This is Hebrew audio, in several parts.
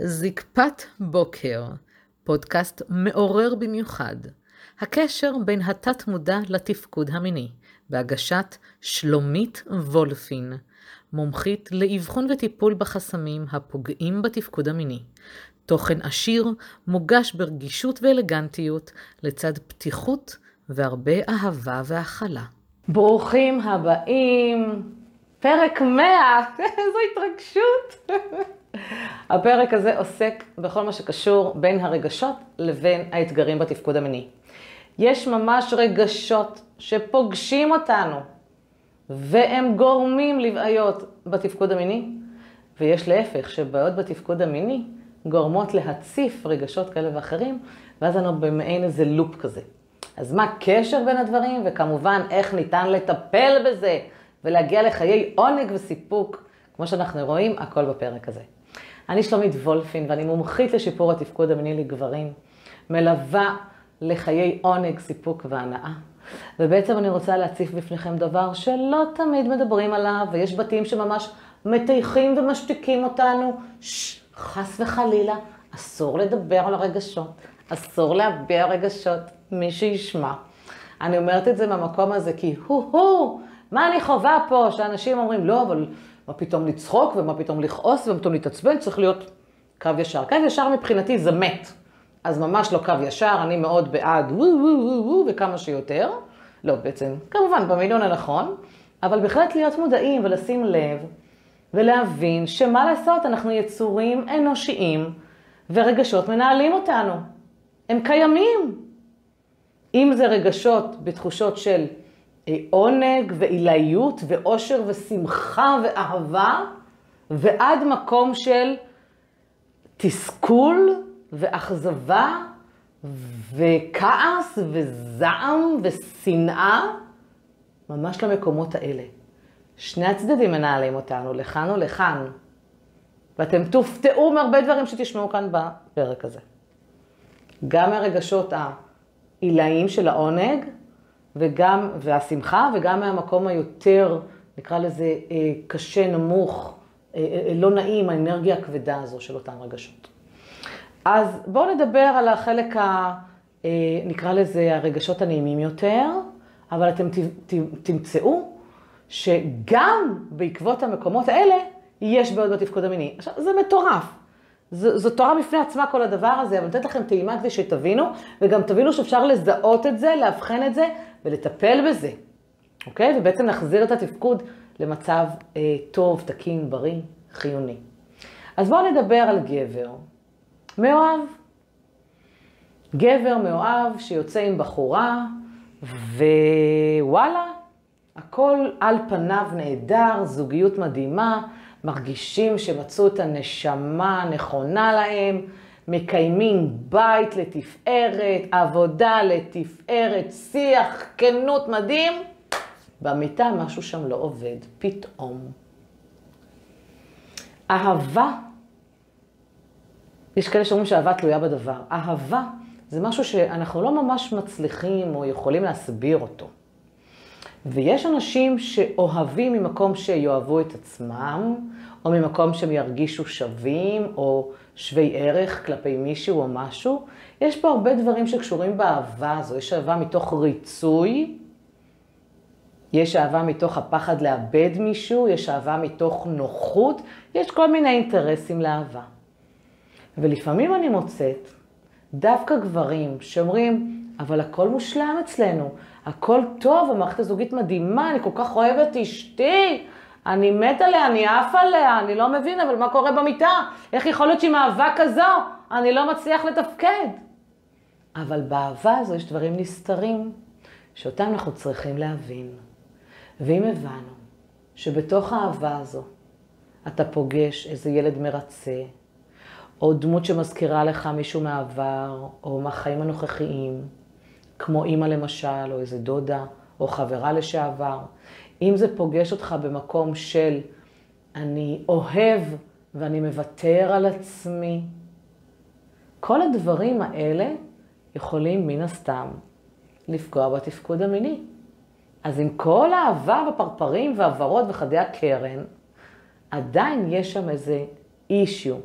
זקפת בוקר, פודקאסט מעורר במיוחד. הקשר בין התת-מודע לתפקוד המיני, בהגשת שלומית וולפין, מומחית לאבחון וטיפול בחסמים הפוגעים בתפקוד המיני. תוכן עשיר, מוגש ברגישות ואלגנטיות, לצד פתיחות והרבה אהבה והכלה. ברוכים הבאים, פרק 100, איזו התרגשות. הפרק הזה עוסק בכל מה שקשור בין הרגשות לבין האתגרים בתפקוד המיני. יש ממש רגשות שפוגשים אותנו, והם גורמים לבעיות בתפקוד המיני, ויש להפך, שבעיות בתפקוד המיני גורמות להציף רגשות כאלה ואחרים, ואז אנחנו במעין איזה לופ כזה. אז מה הקשר בין הדברים, וכמובן איך ניתן לטפל בזה ולהגיע לחיי עונג וסיפוק, כמו שאנחנו רואים, הכל בפרק הזה. אני שלומית וולפין ואני מומחית לשיפור התפקוד המיני לגברים, מלווה לחיי עונג, סיפוק והנאה. ובעצם אני רוצה להציף בפניכם דבר שלא תמיד מדברים עליו, ויש בתים שממש מטייחים ומשתיקים אותנו. ששש, חס וחלילה, אסור לדבר על הרגשות, אסור להביע רגשות, מי שישמע. אני אומרת את זה מהמקום הזה כי הו-הו, מה אני חווה פה, שאנשים אומרים, לא, אבל מה פתאום לצחוק ומה פתאום לכעוס ומה פתאום להתעצבן, צריך להיות קו ישר. קו ישר מבחינתי זה מת. אז ממש לא קו ישר, אני מאוד בעד וו וו וו וו וכמה שיותר. לא, בעצם, כמובן, במילון הנכון, אבל בהחלט להיות מודעים ולשים לב ולהבין שמה לעשות, אנחנו יצורים אנושיים ורגשות מנהלים אותנו. הם קיימים. אם זה רגשות בתחושות של עונג ועילאיות ואושר ושמחה ואהבה, ועד מקום של תסכול ואכזבה וכעס וזעם ושנאה, ממש למקומות האלה. שני הצדדים מנהלים אותנו, לכאן ולכאן. ואתם תופתעו מהרבה דברים שתשמעו כאן בפרק הזה. גם מהרגשות העילאיים של העונג, וגם, והשמחה, וגם מהמקום היותר, נקרא לזה, אה, קשה, נמוך, אה, אה, לא נעים, האנרגיה הכבדה הזו של אותן רגשות. אז בואו נדבר על החלק, ה, נקרא לזה, הרגשות הנעימים יותר, אבל אתם תמצאו שגם בעקבות המקומות האלה, יש בעיות בתפקוד המיני. עכשיו, זה מטורף. זו, תורה בפני עצמה כל הדבר הזה, אבל אני נותנת לכם טעימה כדי שתבינו, וגם תבינו שאפשר לזהות את זה, לאבחן את זה, ולטפל בזה, אוקיי? ובעצם להחזיר את התפקוד למצב אה, טוב, תקין, בריא, חיוני. אז בואו נדבר על גבר מאוהב. גבר מאוהב שיוצא עם בחורה, ווואלה, הכל על פניו נהדר, זוגיות מדהימה, מרגישים שמצאו את הנשמה הנכונה להם, מקיימים בית לתפארת, עבודה לתפארת, שיח, כנות מדהים. במיטה משהו שם לא עובד, פתאום. אהבה, יש כאלה שאומרים שאהבה תלויה בדבר. אהבה זה משהו שאנחנו לא ממש מצליחים או יכולים להסביר אותו. ויש אנשים שאוהבים ממקום שיאהבו את עצמם, או ממקום שהם ירגישו שווים, או שווי ערך כלפי מישהו או משהו. יש פה הרבה דברים שקשורים באהבה הזו. יש אהבה מתוך ריצוי, יש אהבה מתוך הפחד לאבד מישהו, יש אהבה מתוך נוחות, יש כל מיני אינטרסים לאהבה. ולפעמים אני מוצאת דווקא גברים שאומרים, אבל הכל מושלם אצלנו, הכל טוב, המערכת הזוגית מדהימה, אני כל כך אוהבת אשתי, אני מת עליה, אני עף עליה, אני לא מבין, אבל מה קורה במיטה? איך יכול להיות שעם אהבה כזו אני לא מצליח לתפקד? אבל באהבה הזו יש דברים נסתרים, שאותם אנחנו צריכים להבין. ואם הבנו שבתוך האהבה הזו אתה פוגש איזה ילד מרצה, או דמות שמזכירה לך מישהו מהעבר, או מהחיים הנוכחיים, כמו אימא למשל, או איזה דודה, או חברה לשעבר, אם זה פוגש אותך במקום של אני אוהב ואני מוותר על עצמי, כל הדברים האלה יכולים מן הסתם לפגוע בתפקוד המיני. אז עם כל האהבה והפרפרים והוורוד וחדי הקרן, עדיין יש שם איזה אישיו,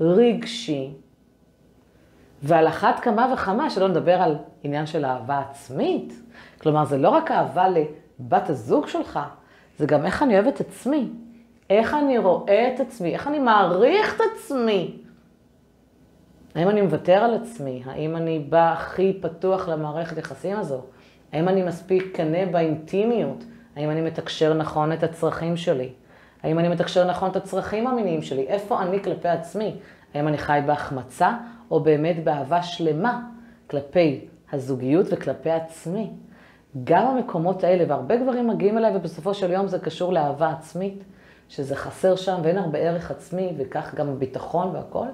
רגשי. ועל אחת כמה וכמה, שלא נדבר על עניין של אהבה עצמית. כלומר, זה לא רק אהבה לבת הזוג שלך, זה גם איך אני אוהב את עצמי. איך אני רואה את עצמי, איך אני מעריך את עצמי. האם אני מוותר על עצמי? האם אני בא הכי פתוח למערכת יחסים הזו? האם אני מספיק כנה באינטימיות? האם אני מתקשר נכון את הצרכים שלי? האם אני מתקשר נכון את הצרכים המיניים שלי? איפה אני כלפי עצמי? האם אני חי בהחמצה או באמת באהבה שלמה כלפי הזוגיות וכלפי עצמי? גם המקומות האלה, והרבה גברים מגיעים אליי ובסופו של יום זה קשור לאהבה עצמית, שזה חסר שם ואין הרבה ערך עצמי וכך גם ביטחון והכל.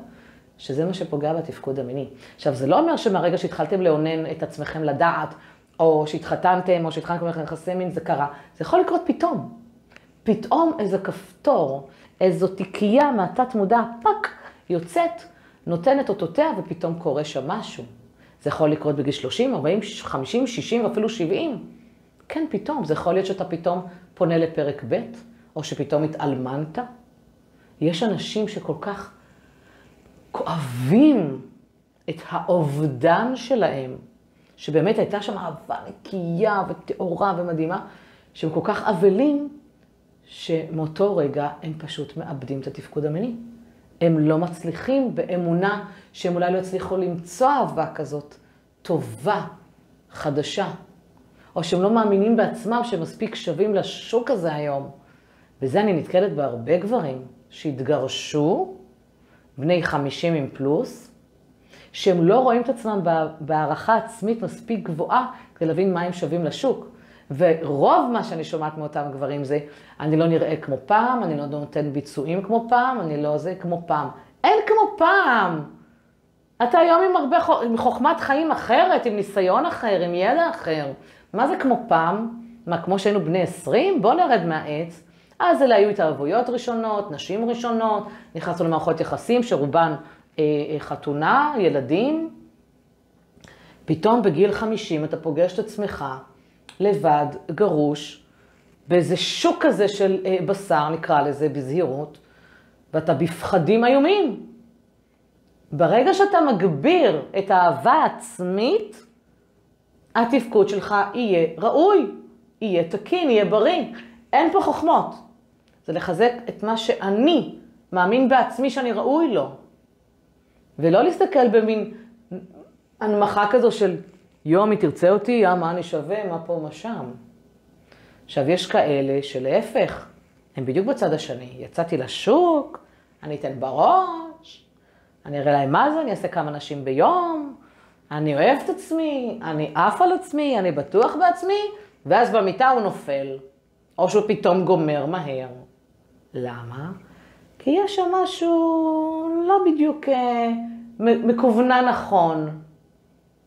שזה מה שפוגע בתפקוד המיני. עכשיו, זה לא אומר שמהרגע שהתחלתם לאונן את עצמכם לדעת, או שהתחתנתם, או שהתחלתם לכם יחסי מין, זה קרה. זה יכול לקרות פתאום. פתאום איזה כפתור, איזו תיקייה מהתת מודע, פאק, יוצאת, נותנת אותותיה, ופתאום קורה שם משהו. זה יכול לקרות בגיל 30, 40, 50, 60 ואפילו 70. כן, פתאום. זה יכול להיות שאתה פתאום פונה לפרק ב', או שפתאום התאלמנת. יש אנשים שכל כך כואבים את האובדן שלהם, שבאמת הייתה שם אהבה נקייה וטהורה ומדהימה, שהם כל כך אבלים, שמאותו רגע הם פשוט מאבדים את התפקוד המיני. הם לא מצליחים באמונה שהם אולי לא יצליחו למצוא אהבה כזאת טובה, חדשה, או שהם לא מאמינים בעצמם שהם מספיק שווים לשוק הזה היום. וזה אני נתקלת בהרבה גברים שהתגרשו, בני 50 עם פלוס, שהם לא רואים את עצמם בהערכה עצמית מספיק גבוהה כדי להבין מה הם שווים לשוק. ורוב מה שאני שומעת מאותם גברים זה, אני לא נראה כמו פעם, אני לא נותן ביצועים כמו פעם, אני לא זה כמו פעם. אין כמו פעם. אתה היום עם הרבה, עם חוכמת חיים אחרת, עם ניסיון אחר, עם ידע אחר. מה זה כמו פעם? מה, כמו שהיינו בני 20? בוא נרד מהעץ. אז אלה היו התערבויות ראשונות, נשים ראשונות, נכנסנו למערכות יחסים שרובן אה, אה, חתונה, ילדים. פתאום בגיל 50 אתה פוגש את עצמך לבד, גרוש, באיזה שוק כזה של אה, בשר, נקרא לזה בזהירות, ואתה בפחדים איומים. ברגע שאתה מגביר את האהבה העצמית, התפקוד שלך יהיה ראוי, יהיה תקין, יהיה בריא. אין פה חוכמות. זה לחזק את מה שאני מאמין בעצמי שאני ראוי לו. ולא להסתכל במין הנמכה כזו של יום היא תרצה אותי, יא, מה אני שווה, מה פה, מה שם. עכשיו, יש כאלה שלהפך, הם בדיוק בצד השני. יצאתי לשוק, אני אתן בראש, אני אראה להם מה זה, אני אעשה כמה נשים ביום, אני אוהב את עצמי, אני עף על עצמי, אני בטוח בעצמי, ואז במיטה הוא נופל, או שהוא פתאום גומר מהר. למה? כי יש שם משהו לא בדיוק אה, מכוונן נכון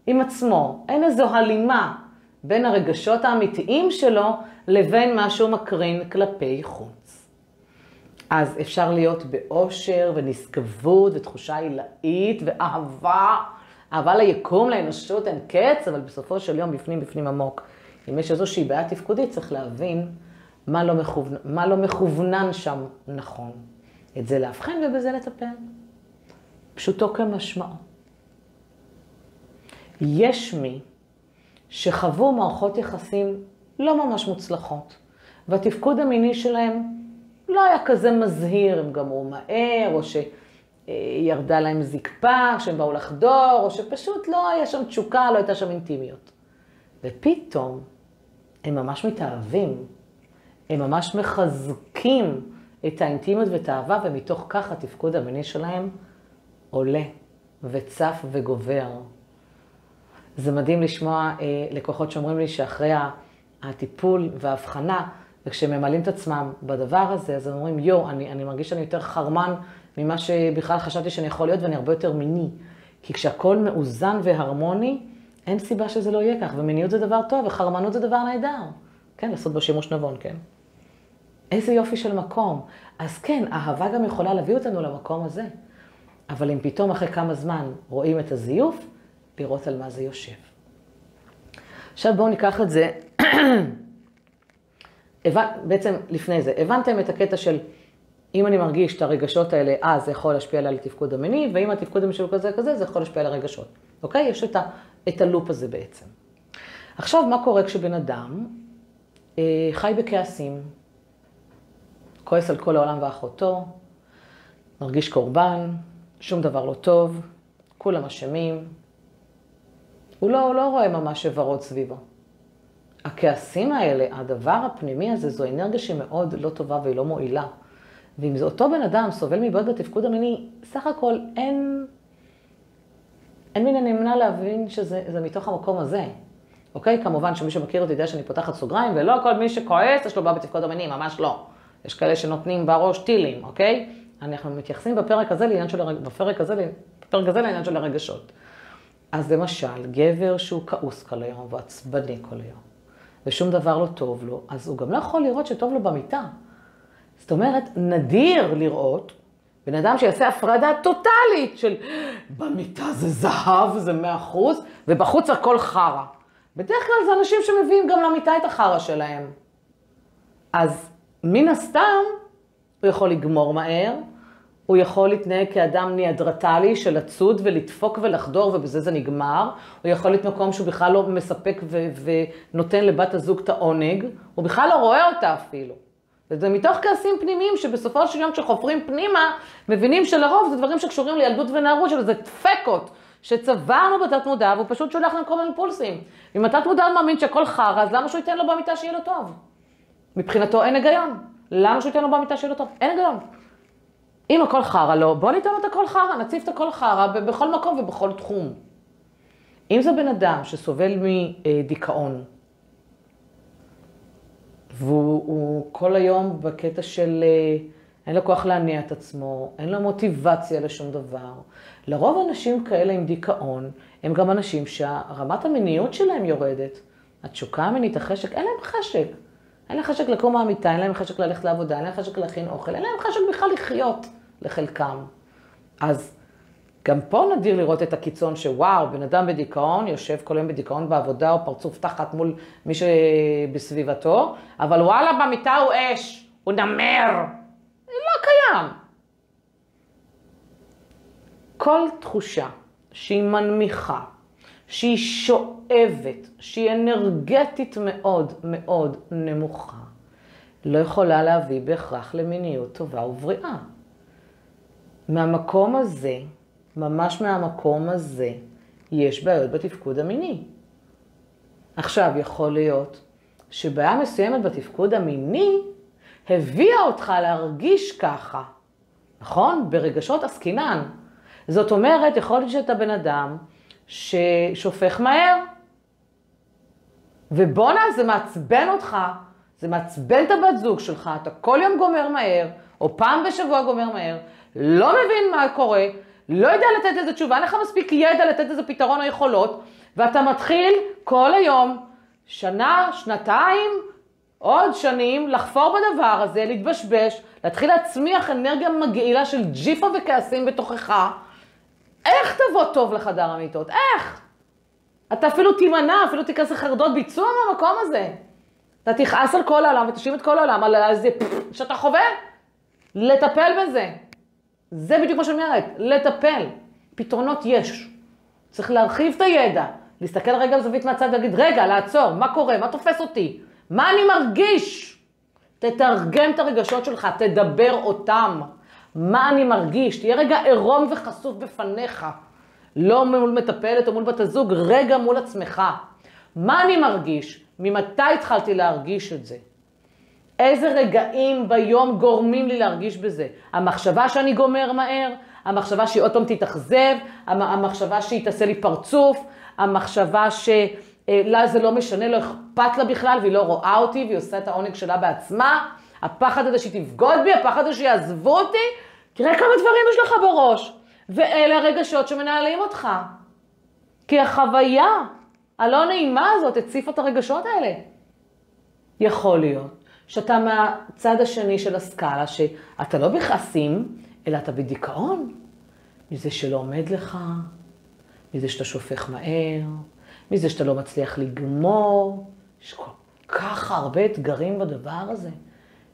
עם עצמו. אין איזו הלימה בין הרגשות האמיתיים שלו לבין מה שהוא מקרין כלפי חוץ. אז אפשר להיות באושר ונשגבות ותחושה עילאית ואהבה, אהבה ליקום, לאנושות, אין קץ, אבל בסופו של יום בפנים בפנים עמוק. אם יש איזושהי בעיה תפקודית, צריך להבין מה לא, מכוונן, מה לא מכוונן שם נכון. את זה לאבחן ובזה לטפל. פשוטו כמשמעו. יש מי שחוו מערכות יחסים לא ממש מוצלחות, והתפקוד המיני שלהם לא היה כזה מזהיר, הם גמרו מהר, או שירדה להם זקפה כשהם באו לחדור, או שפשוט לא היה שם תשוקה, לא הייתה שם אינטימיות. ופתאום הם ממש מתאהבים, הם ממש מחזקים את האינטימיות ואת האהבה, ומתוך כך התפקוד המיני שלהם עולה וצף וגובר. זה מדהים לשמוע אה, לקוחות שאומרים לי שאחרי הטיפול וההבחנה, וכשהם ממלאים את עצמם בדבר הזה, אז הם אומרים, יו, אני, אני מרגיש שאני יותר חרמן ממה שבכלל חשבתי שאני יכול להיות, ואני הרבה יותר מיני. כי כשהכול מאוזן והרמוני, אין סיבה שזה לא יהיה כך, ומיניות זה דבר טוב, וחרמנות זה דבר נהדר. כן, לעשות בו שימוש נבון, כן. איזה יופי של מקום. אז כן, אהבה גם יכולה להביא אותנו למקום הזה. אבל אם פתאום אחרי כמה זמן רואים את הזיוף, לראות על מה זה יושב. עכשיו בואו ניקח את זה, בעצם לפני זה, הבנתם את הקטע של אם אני מרגיש את הרגשות האלה, אז זה יכול להשפיע עליי על התפקוד המיני, ואם התפקוד המיני שלו כזה כזה, זה יכול להשפיע על הרגשות. אוקיי? יש את, ה, את הלופ הזה בעצם. עכשיו, מה קורה כשבן אדם אה, חי בכעסים, כועס על כל העולם ואחותו, מרגיש קורבן, שום דבר לא טוב, כולם אשמים. הוא לא, הוא לא רואה ממש ורוד סביבו. הכעסים האלה, הדבר הפנימי הזה, זו אנרגיה שמאוד לא טובה והיא לא מועילה. ואם זה אותו בן אדם סובל מבעיות בתפקוד המיני, סך הכל אין, אין מן הנמנע להבין שזה מתוך המקום הזה. אוקיי? כמובן שמי שמכיר אותי יודע שאני פותחת סוגריים, ולא כל מי שכועס יש לו בעיה בתפקוד המיני, ממש לא. יש כאלה שנותנים בראש טילים, אוקיי? אנחנו מתייחסים בפרק הזה לעניין של. בפרק הזה, בפרק הזה לעניין של הרגשות. אז למשל, גבר שהוא כעוס כל היום ועצבני כל היום, ושום דבר לא טוב לו, אז הוא גם לא יכול לראות שטוב לו במיטה. זאת אומרת, נדיר לראות בן אדם שיעשה הפרדה טוטאלית של במיטה זה זהב, זה מאה אחוז, ובחוץ הכל חרא. בדרך כלל זה אנשים שמביאים גם למיטה את החרא שלהם. אז מן הסתם, הוא יכול לגמור מהר, הוא יכול להתנהג כאדם ניאדרטלי של לצוד ולדפוק ולחדור ובזה זה נגמר. הוא יכול להיות מקום שהוא בכלל לא מספק ו- ונותן לבת הזוג את העונג, הוא בכלל לא רואה אותה אפילו. וזה מתוך כעסים פנימיים שבסופו של יום כשחופרים פנימה, מבינים שלרוב זה דברים שקשורים לילדות ונערות שלו, זה דפקות שצברנו בתת מודע והוא פשוט שולח לנו כל מיני פולסים. אם התת מודע מאמין שהכל חרא, אז למה שהוא ייתן לו במיטה שיהיה לו טוב? מבחינתו אין היגיון. למה שהוא ייתן לו במיטה שיהיה לו טוב? אין היגיון. אם הכל חרא לו, בוא ניתן לו את הכל חרא, נציב את הכל חרא בכל מקום ובכל תחום. אם זה בן אדם שסובל מדיכאון, והוא כל היום בקטע של אה, אין לו כוח להניע את עצמו, אין לו מוטיבציה לשום דבר. לרוב אנשים כאלה עם דיכאון, הם גם אנשים שהרמת המיניות שלהם יורדת. התשוקה המינית, החשק, אין להם חשק. אין להם חשק לקום מהמיטה, אין להם חשק ללכת לעבודה, אין להם חשק להכין אוכל, אין להם חשק בכלל לחיות לחלקם. אז גם פה נדיר לראות את הקיצון שוואו, בן אדם בדיכאון, יושב כל היום בדיכאון בעבודה או פרצוף תחת מול מי שבסביבתו, אבל וואלה, במיטה הוא אש, הוא נמר. לא קיים. כל תחושה שהיא מנמיכה, שהיא שואבת, שהיא אנרגטית מאוד מאוד נמוכה, לא יכולה להביא בהכרח למיניות טובה ובריאה. מהמקום הזה, ממש מהמקום הזה, יש בעיות בתפקוד המיני. עכשיו, יכול להיות שבעיה מסוימת בתפקוד המיני הביאה אותך להרגיש ככה, נכון? ברגשות עסקינן. זאת אומרת, יכול להיות שאתה בן אדם ששופך מהר, ובואנה, זה מעצבן אותך, זה מעצבן את הבת זוג שלך, אתה כל יום גומר מהר, או פעם בשבוע גומר מהר, לא מבין מה קורה, לא יודע לתת לזה תשובה, אין לך מספיק ידע לתת לזה פתרון או יכולות, ואתה מתחיל כל היום, שנה, שנתיים, עוד שנים, לחפור בדבר הזה, להתבשבש, להתחיל להצמיח אנרגיה מגעילה של ג'יפה וכעסים בתוכך. איך תבוא טוב לחדר המיטות? איך? אתה אפילו תימנע, אפילו תיכנס לחרדות ביצוע מהמקום הזה. אתה תכעס על כל העולם ותשאיר את כל העולם על איזה שאתה חווה. לטפל בזה. זה בדיוק מה שאני אומרת, לטפל. פתרונות יש. צריך להרחיב את הידע, להסתכל רגע בזווית מהצד ולהגיד, רגע, לעצור, מה קורה, מה תופס אותי, מה אני מרגיש? תתרגם את הרגשות שלך, תדבר אותם. מה אני מרגיש? תהיה רגע עירום וחשוף בפניך. לא מול מטפלת או מול בת הזוג, רגע מול עצמך. מה אני מרגיש? ממתי התחלתי להרגיש את זה? איזה רגעים ביום גורמים לי להרגיש בזה? המחשבה שאני גומר מהר, המחשבה שהיא עוד פעם תתאכזב, המחשבה שהיא תעשה לי פרצוף, המחשבה שלה זה לא משנה, לא אכפת לה בכלל והיא לא רואה אותי והיא עושה את העונג שלה בעצמה, הפחד הזה שהיא תבגוד בי, הפחד הזה שיעזבו אותי, תראה כמה דברים יש לך בראש. ואלה הרגשות שמנהלים אותך. כי החוויה הלא נעימה הזאת הציפה את הרגשות האלה. יכול להיות שאתה מהצד השני של הסקאלה, שאתה לא בכעסים, אלא אתה בדיכאון, מזה שלא עומד לך, מזה שאתה שופך מהר, מזה שאתה לא מצליח לגמור. יש כל כך הרבה אתגרים בדבר הזה.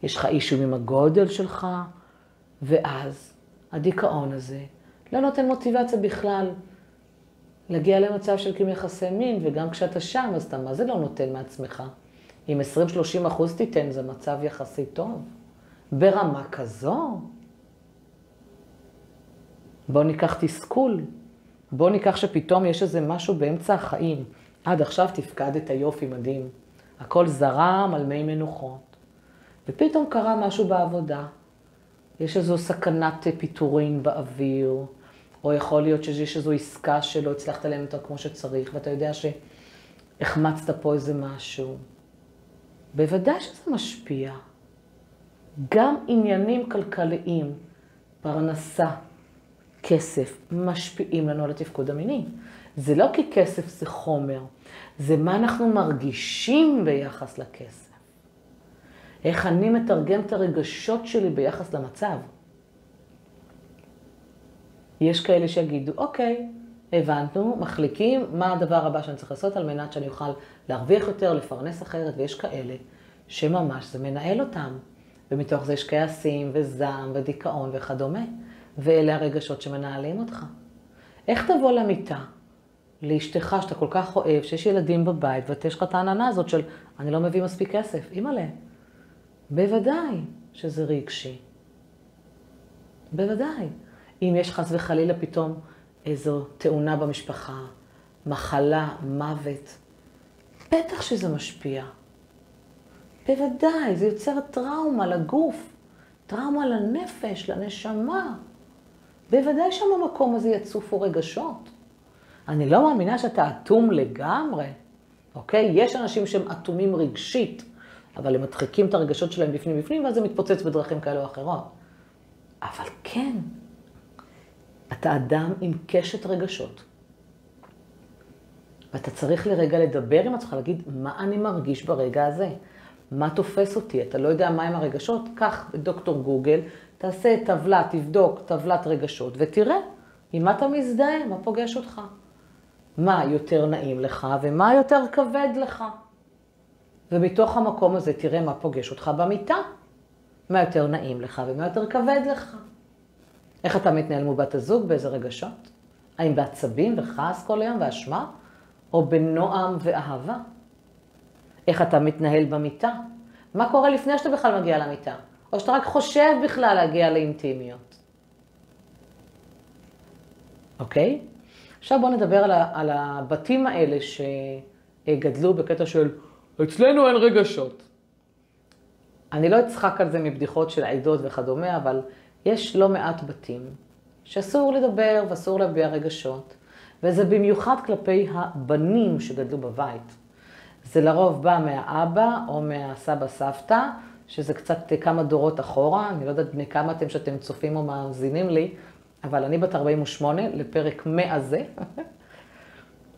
יש לך אישום עם הגודל שלך, ואז הדיכאון הזה לא נותן מוטיבציה בכלל להגיע למצב של קיום יחסי מין, וגם כשאתה שם, אז אתה מה זה לא נותן מעצמך? אם 20-30 אחוז תיתן, זה מצב יחסי טוב. ברמה כזו. בוא ניקח תסכול. בוא ניקח שפתאום יש איזה משהו באמצע החיים. עד עכשיו תפקדת יופי מדהים. הכל זרם על מי מנוחות. ופתאום קרה משהו בעבודה. יש איזו סכנת פיטורין באוויר, או יכול להיות שיש איזו עסקה שלא הצלחת להם אותה כמו שצריך, ואתה יודע שהחמצת פה איזה משהו. בוודאי שזה משפיע. גם עניינים כלכליים, פרנסה, כסף, משפיעים לנו על התפקוד המיני. זה לא כי כסף זה חומר, זה מה אנחנו מרגישים ביחס לכסף. איך אני מתרגם את הרגשות שלי ביחס למצב. יש כאלה שיגידו, אוקיי, הבננו, מחליקים, מה הדבר הבא שאני צריך לעשות על מנת שאני אוכל להרוויח יותר, לפרנס אחרת, ויש כאלה שממש זה מנהל אותם. ומתוך זה יש כעסים וזעם ודיכאון וכדומה, ואלה הרגשות שמנהלים אותך. איך תבוא למיטה לאשתך שאתה כל כך אוהב, שיש ילדים בבית, ויש לך את העננה הזאת של אני לא מביא מספיק כסף, אימא'לה. בוודאי שזה רגשי. בוודאי. אם יש חס וחלילה פתאום איזו תאונה במשפחה, מחלה, מוות, בטח שזה משפיע. בוודאי, זה יוצר טראומה לגוף, טראומה לנפש, לנשמה. בוודאי שבמקום הזה יצופו רגשות. אני לא מאמינה שאתה אטום לגמרי, אוקיי? יש אנשים שהם אטומים רגשית, אבל הם מדחיקים את הרגשות שלהם בפנים בפנים, ואז זה מתפוצץ בדרכים כאלה או אחרות. אבל כן, אתה אדם עם קשת רגשות. ואתה צריך לרגע לדבר עם עצמך, להגיד, מה אני מרגיש ברגע הזה? מה תופס אותי? אתה לא יודע מהם הרגשות? קח דוקטור גוגל, תעשה טבלה, תבדוק טבלת רגשות, ותראה עם מה אתה מזדהה, מה פוגש אותך. מה יותר נעים לך ומה יותר כבד לך. ומתוך המקום הזה תראה מה פוגש אותך במיטה. מה יותר נעים לך ומה יותר כבד לך. איך אתה מתנהל מול בת הזוג, באיזה רגשות? האם בעצבים וכעס כל היום ואשמה, או בנועם ואהבה? איך אתה מתנהל במיטה? מה קורה לפני שאתה בכלל מגיע למיטה? או שאתה רק חושב בכלל להגיע לאינטימיות. אוקיי? עכשיו בואו נדבר על, על הבתים האלה שגדלו בקטע של אצלנו אין רגשות. אני לא אצחק על זה מבדיחות של עדות וכדומה, אבל יש לא מעט בתים שאסור לדבר ואסור להביע רגשות, וזה במיוחד כלפי הבנים שגדלו בבית. זה לרוב בא מהאבא או מהסבא סבתא, שזה קצת כמה דורות אחורה, אני לא יודעת בני כמה אתם שאתם צופים או מאזינים לי, אבל אני בת 48 לפרק 100 זה,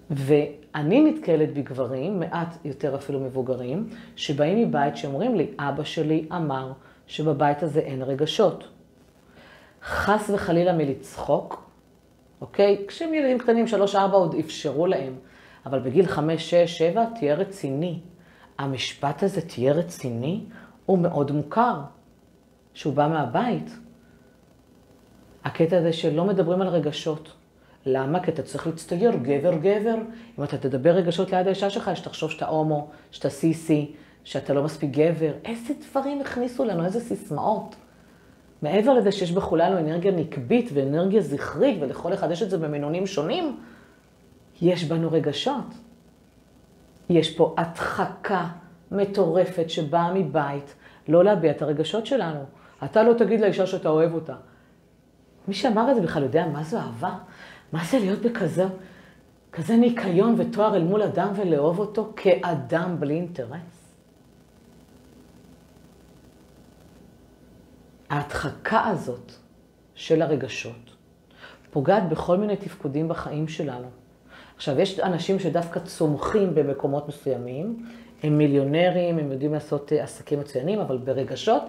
ואני נתקלת בגברים, מעט יותר אפילו מבוגרים, שבאים מבית שאומרים לי, אבא שלי אמר שבבית הזה אין רגשות. חס וחלילה מלצחוק, אוקיי? כשהם ילדים קטנים, שלוש, ארבע, עוד אפשרו להם. אבל בגיל חמש, שש, שבע, תהיה רציני. המשפט הזה, תהיה רציני, הוא מאוד מוכר, שהוא בא מהבית. הקטע הזה שלא מדברים על רגשות. למה? כי אתה צריך להצטייר גבר גבר. אם אתה תדבר רגשות ליד האישה שלך, שתחשוב שאתה הומו, שאתה סיסי, שאתה לא מספיק גבר. איזה דברים הכניסו לנו, איזה סיסמאות. מעבר לזה שיש בכולנו אנרגיה נקבית ואנרגיה זכרית, ולכל אחד יש את זה במינונים שונים, יש בנו רגשות. יש פה הדחקה מטורפת שבאה מבית לא להביע את הרגשות שלנו. אתה לא תגיד לאישה שאתה אוהב אותה. מי שאמר את זה בכלל יודע מה זו אהבה? מה זה להיות בכזה כזה ניקיון ותואר אל מול אדם ולאהוב אותו כאדם בלי אינטרס? ההדחקה הזאת של הרגשות פוגעת בכל מיני תפקודים בחיים שלנו. עכשיו, יש אנשים שדווקא צומחים במקומות מסוימים, הם מיליונרים, הם יודעים לעשות אה, עסקים מצוינים, אבל ברגשות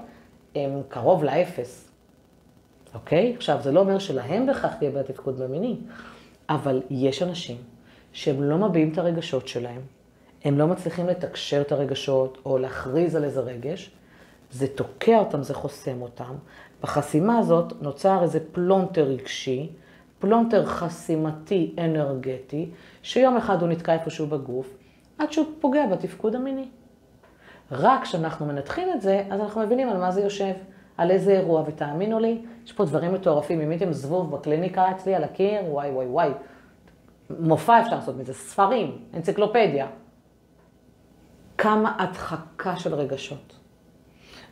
הם קרוב לאפס, אוקיי? עכשיו, זה לא אומר שלהם בכך תהיה בעיה בתפקוד המיני, אבל יש אנשים שהם לא מביעים את הרגשות שלהם, הם לא מצליחים לתקשר את הרגשות או להכריז על איזה רגש, זה תוקע אותם, זה חוסם אותם. בחסימה הזאת נוצר איזה פלונטר רגשי, פלונטר חסימתי אנרגטי, שיום אחד הוא נתקע איפשהו בגוף, עד שהוא פוגע בתפקוד המיני. רק כשאנחנו מנתחים את זה, אז אנחנו מבינים על מה זה יושב, על איזה אירוע, ותאמינו לי, יש פה דברים מטורפים. אם הייתם זבוב בקליניקה אצלי על הקיר, וואי וואי וואי. מופע אפשר לעשות מזה, ספרים, אנציקלופדיה. כמה הדחקה של רגשות.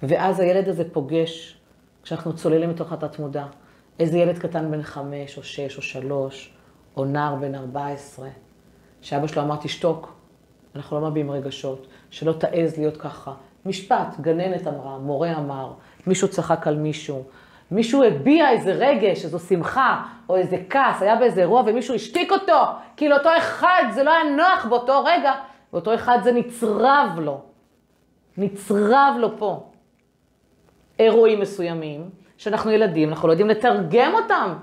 ואז הילד הזה פוגש, כשאנחנו צוללים מתוך התת מודע, איזה ילד קטן בן חמש, או שש, או שלוש, או נער בן ארבע עשרה, שאבא שלו אמר, תשתוק, אנחנו לא מביעים רגשות, שלא תעז להיות ככה. משפט, גננת אמרה, מורה אמר, מישהו צחק על מישהו, מישהו הביע איזה רגש, איזו שמחה, או איזה כעס, היה באיזה אירוע ומישהו השתיק אותו, כי לאותו אחד זה לא היה נוח באותו רגע, ואותו אחד זה נצרב לו. נצרב לו פה. אירועים מסוימים, שאנחנו ילדים, אנחנו לא יודעים לתרגם אותם,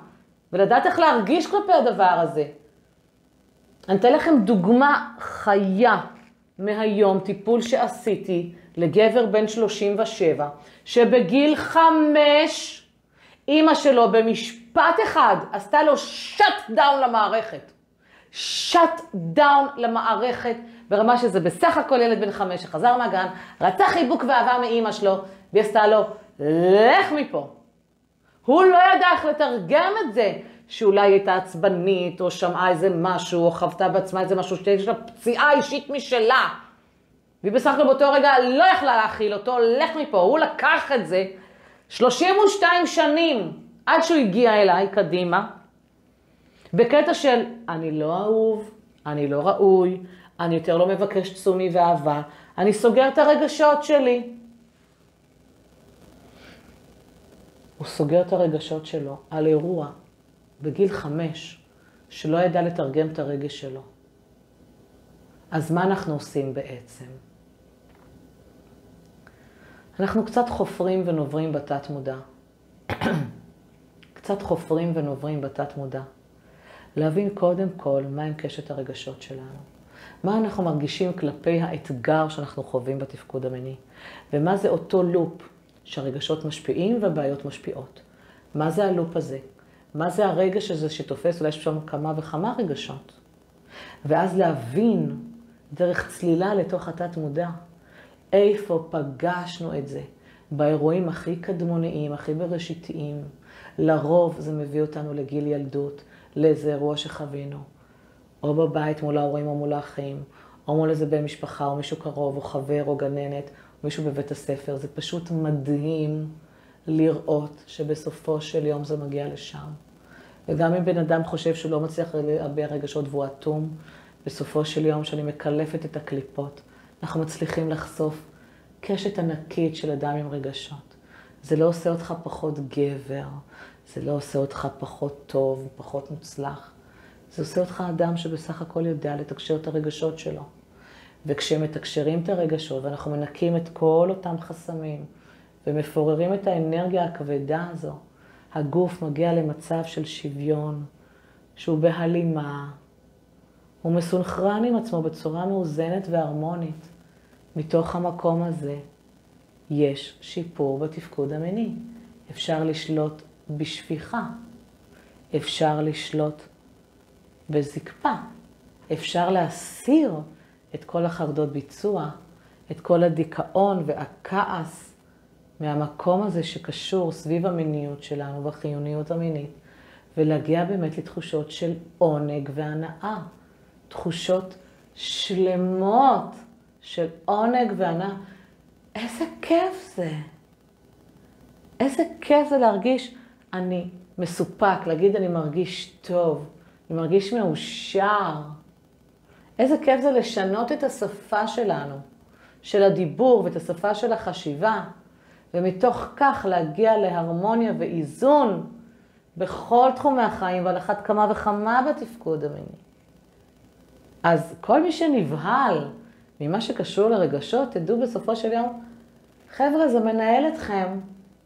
ולדעת איך להרגיש כלפי הדבר הזה. אני אתן לכם דוגמה חיה מהיום, טיפול שעשיתי לגבר בן 37, שבגיל חמש, אימא שלו במשפט אחד עשתה לו shut down למערכת. shut down למערכת, ברמה שזה בסך הכל ילד בן חמש שחזר מהגן, רצה חיבוק ואהבה מאימא שלו, והיא עשתה לו, לך מפה. הוא לא ידע איך לתרגם את זה, שאולי היא הייתה עצבנית, או שמעה איזה משהו, או חוותה בעצמה איזה משהו, שיש לה פציעה אישית משלה. והיא בסך הכל באותו רגע לא יכלה להכיל אותו, לך מפה. הוא לקח את זה 32 שנים עד שהוא הגיע אליי קדימה, בקטע של אני לא אהוב, אני לא ראוי, אני יותר לא מבקש תשומי ואהבה, אני סוגר את הרגשות שלי. הוא סוגר את הרגשות שלו על אירוע בגיל חמש, שלא ידע לתרגם את הרגש שלו. אז מה אנחנו עושים בעצם? אנחנו קצת חופרים ונוברים בתת מודע. קצת חופרים ונוברים בתת מודע. להבין קודם כל מהם קשת הרגשות שלנו. מה אנחנו מרגישים כלפי האתגר שאנחנו חווים בתפקוד המיני. ומה זה אותו לופ שהרגשות משפיעים והבעיות משפיעות. מה זה הלופ הזה? מה זה הרגש הזה שתופס, אולי יש שם כמה וכמה רגשות. ואז להבין דרך צלילה לתוך התת מודע, איפה פגשנו את זה. באירועים הכי קדמוניים, הכי בראשיתיים. לרוב זה מביא אותנו לגיל ילדות, לאיזה אירוע שחווינו. או בבית מול ההורים או מול האחים, או מול איזה בן משפחה, או מישהו קרוב, או חבר, או גננת, או מישהו בבית הספר. זה פשוט מדהים לראות שבסופו של יום זה מגיע לשם. וגם אם בן אדם חושב שהוא לא מצליח להביע רגשות והוא אטום, בסופו של יום, כשאני מקלפת את הקליפות, אנחנו מצליחים לחשוף קשת ענקית של אדם עם רגשות. זה לא עושה אותך פחות גבר, זה לא עושה אותך פחות טוב, פחות מוצלח. זה עושה אותך אדם שבסך הכל יודע לתקשר את הרגשות שלו. וכשמתקשרים את הרגשות ואנחנו מנקים את כל אותם חסמים ומפוררים את האנרגיה הכבדה הזו, הגוף מגיע למצב של שוויון, שהוא בהלימה, הוא מסונכרן עם עצמו בצורה מאוזנת והרמונית. מתוך המקום הזה יש שיפור בתפקוד המיני. אפשר לשלוט בשפיכה, אפשר לשלוט בזקפה, אפשר להסיר את כל החרדות ביצוע, את כל הדיכאון והכעס מהמקום הזה שקשור סביב המיניות שלנו והחיוניות המינית, ולהגיע באמת לתחושות של עונג והנאה, תחושות שלמות של עונג והנאה. איזה כיף זה. איזה כיף זה להרגיש, אני מסופק, להגיד אני מרגיש טוב, אני מרגיש מאושר. איזה כיף זה לשנות את השפה שלנו, של הדיבור ואת השפה של החשיבה, ומתוך כך להגיע להרמוניה ואיזון בכל תחומי החיים ועל אחת כמה וכמה בתפקוד המיני. אז כל מי שנבהל ממה שקשור לרגשות, תדעו בסופו של יום, חבר'ה, זה מנהל אתכם,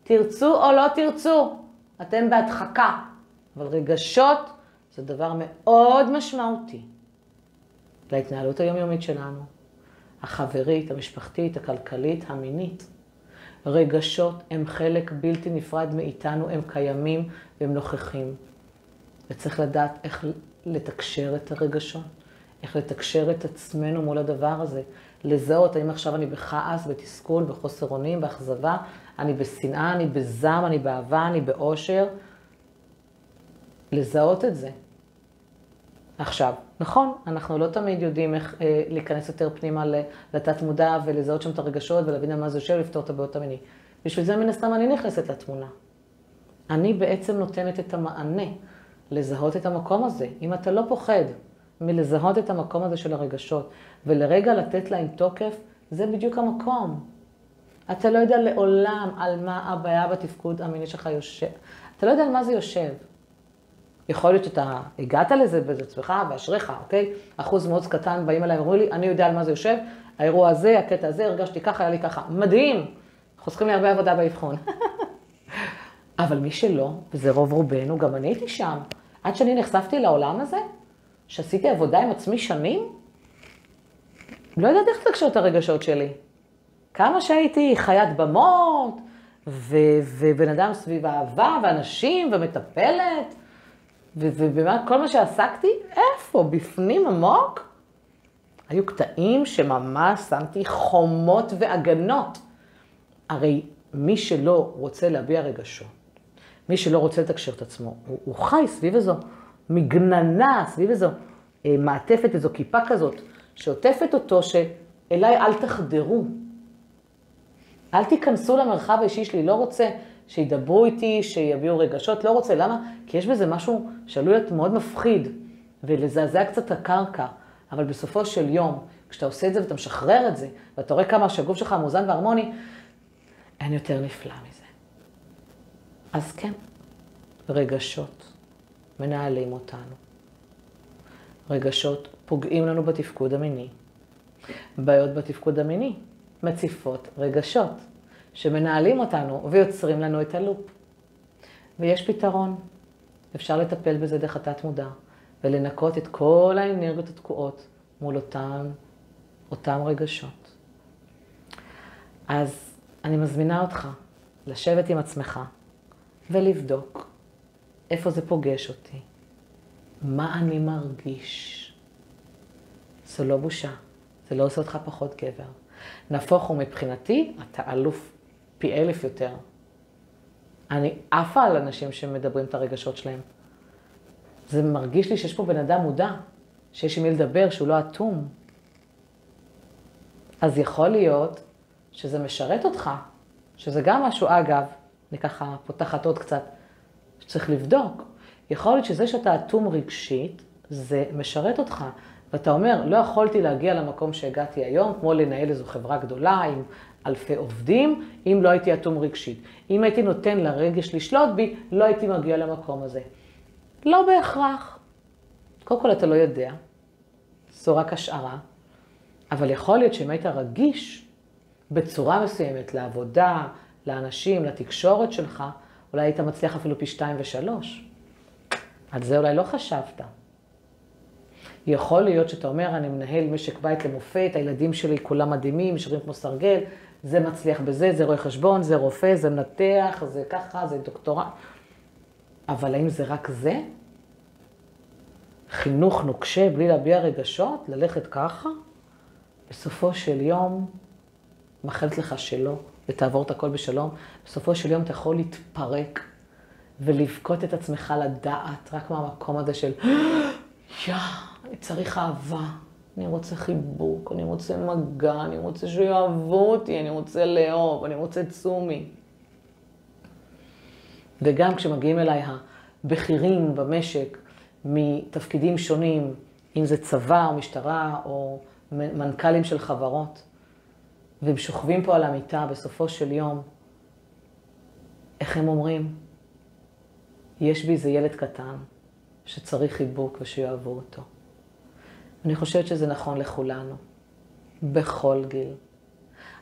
תרצו או לא תרצו, אתם בהדחקה, אבל רגשות זה דבר מאוד משמעותי להתנהלות היומיומית שלנו, החברית, המשפחתית, הכלכלית, המינית. רגשות הם חלק בלתי נפרד מאיתנו, הם קיימים והם נוכחים. וצריך לדעת איך לתקשר את הרגשות, איך לתקשר את עצמנו מול הדבר הזה. לזהות האם עכשיו אני בכעס, בתסכול, בחוסר אונים, באכזבה, אני בשנאה, אני בזעם, אני באהבה, אני באושר. לזהות את זה. עכשיו, נכון, אנחנו לא תמיד יודעים איך אה, להיכנס יותר פנימה לתת מודע ולזהות שם את הרגשות ולהבין על מה זה יושב, לפתור את הבעיות המיני. בשביל זה מן הסתם אני נכנסת לתמונה. אני בעצם נותנת את המענה לזהות את המקום הזה. אם אתה לא פוחד מלזהות את המקום הזה של הרגשות ולרגע לתת להם תוקף, זה בדיוק המקום. אתה לא יודע לעולם על מה הבעיה בתפקוד המיני שלך יושב. אתה לא יודע על מה זה יושב. יכול להיות שאתה הגעת לזה בעצמך, ואשריך, אוקיי? אחוז מאוד קטן באים אליי ואומרים לי, אני יודע על מה זה יושב, האירוע הזה, הקטע הזה, הרגשתי ככה, היה לי ככה. מדהים! חוסכים לי הרבה עבודה באבחון. אבל מי שלא, וזה רוב רובנו, גם אני הייתי שם, עד שאני נחשפתי לעולם הזה, שעשיתי עבודה עם עצמי שנים, לא ידעתי איך לתקשר את הרגשות שלי. כמה שהייתי חיית במות, ובן אדם סביב אהבה, ואנשים, ומטפלת, וכל מה שעסקתי, איפה? בפנים עמוק? היו קטעים שממש שמתי חומות והגנות. הרי מי שלא רוצה להביע רגשות, מי שלא רוצה לתקשר את עצמו, הוא, הוא חי סביב איזו מגננה, סביב איזו אה, מעטפת, איזו כיפה כזאת, שעוטפת אותו, שאליי אל תחדרו. אל תיכנסו למרחב האישי שלי, לא רוצה שידברו איתי, שיביעו רגשות, לא רוצה. למה? כי יש בזה משהו שעלול להיות מאוד מפחיד, ולזעזע קצת הקרקע. אבל בסופו של יום, כשאתה עושה את זה ואתה משחרר את זה, ואתה רואה כמה שהגוף שלך מאוזן והרמוני, אין יותר נפלא מזה. אז כן, רגשות מנהלים אותנו. רגשות פוגעים לנו בתפקוד המיני. בעיות בתפקוד המיני מציפות רגשות. שמנהלים אותנו ויוצרים לנו את הלופ. ויש פתרון. אפשר לטפל בזה דרך התת מודע, ולנקות את כל האנרגיות התקועות מול אותם, אותם רגשות. אז אני מזמינה אותך לשבת עם עצמך ולבדוק איפה זה פוגש אותי, מה אני מרגיש. זו לא בושה, זה לא עושה אותך פחות גבר. נהפוך הוא מבחינתי, אתה אלוף פי אלף יותר. אני עפה על אנשים שמדברים את הרגשות שלהם. זה מרגיש לי שיש פה בן אדם מודע, שיש עם מי לדבר, שהוא לא אטום. אז יכול להיות שזה משרת אותך, שזה גם משהו, אגב, אני ככה פותחת עוד קצת, שצריך לבדוק. יכול להיות שזה שאתה אטום רגשית, זה משרת אותך. ואתה אומר, לא יכולתי להגיע למקום שהגעתי היום, כמו לנהל איזו חברה גדולה עם אלפי עובדים, אם לא הייתי אטום רגשית. אם הייתי נותן לרגש לשלוט בי, לא הייתי מגיע למקום הזה. לא בהכרח. קודם כל אתה לא יודע, זו רק השערה, אבל יכול להיות שאם היית רגיש בצורה מסוימת לעבודה, לאנשים, לתקשורת שלך, אולי היית מצליח אפילו פי שתיים ושלוש. על זה אולי לא חשבת. יכול להיות שאתה אומר, אני מנהל משק בית למופת, הילדים שלי כולם מדהימים, נשארים כמו סרגל, זה מצליח בזה, זה רואה חשבון, זה רופא, זה מנתח, זה ככה, זה דוקטורט. אבל האם זה רק זה? חינוך נוקשה בלי להביע רגשות, ללכת ככה? בסופו של יום, מאחלת לך שלא, ותעבור את הכל בשלום. בסופו של יום אתה יכול להתפרק ולבכות את עצמך לדעת, רק מהמקום הזה של, יא, אני צריך אהבה. אני רוצה חיבוק, אני רוצה מגע, אני רוצה שיאהבו אותי, אני רוצה לאהוב, אני רוצה צומי. וגם כשמגיעים אליי הבכירים במשק מתפקידים שונים, אם זה צבא או משטרה או מנכ"לים של חברות, והם שוכבים פה על המיטה בסופו של יום, איך הם אומרים? יש בי איזה ילד קטן שצריך חיבוק ושיאהבו אותו. אני חושבת שזה נכון לכולנו, בכל גיל.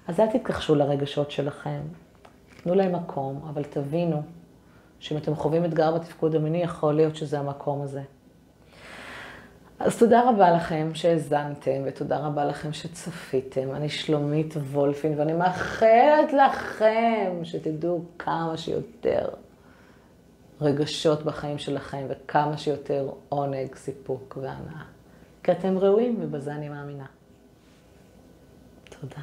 אז אל תתכחשו לרגשות שלכם, תנו להם מקום, אבל תבינו שאם אתם חווים אתגר בתפקוד המיני, יכול להיות שזה המקום הזה. אז תודה רבה לכם שהאזנתם, ותודה רבה לכם שצפיתם. אני שלומית וולפין, ואני מאחלת לכם שתדעו כמה שיותר רגשות בחיים שלכם, וכמה שיותר עונג, סיפוק והנאה. כי אתם ראויים, ובזה אני מאמינה. תודה.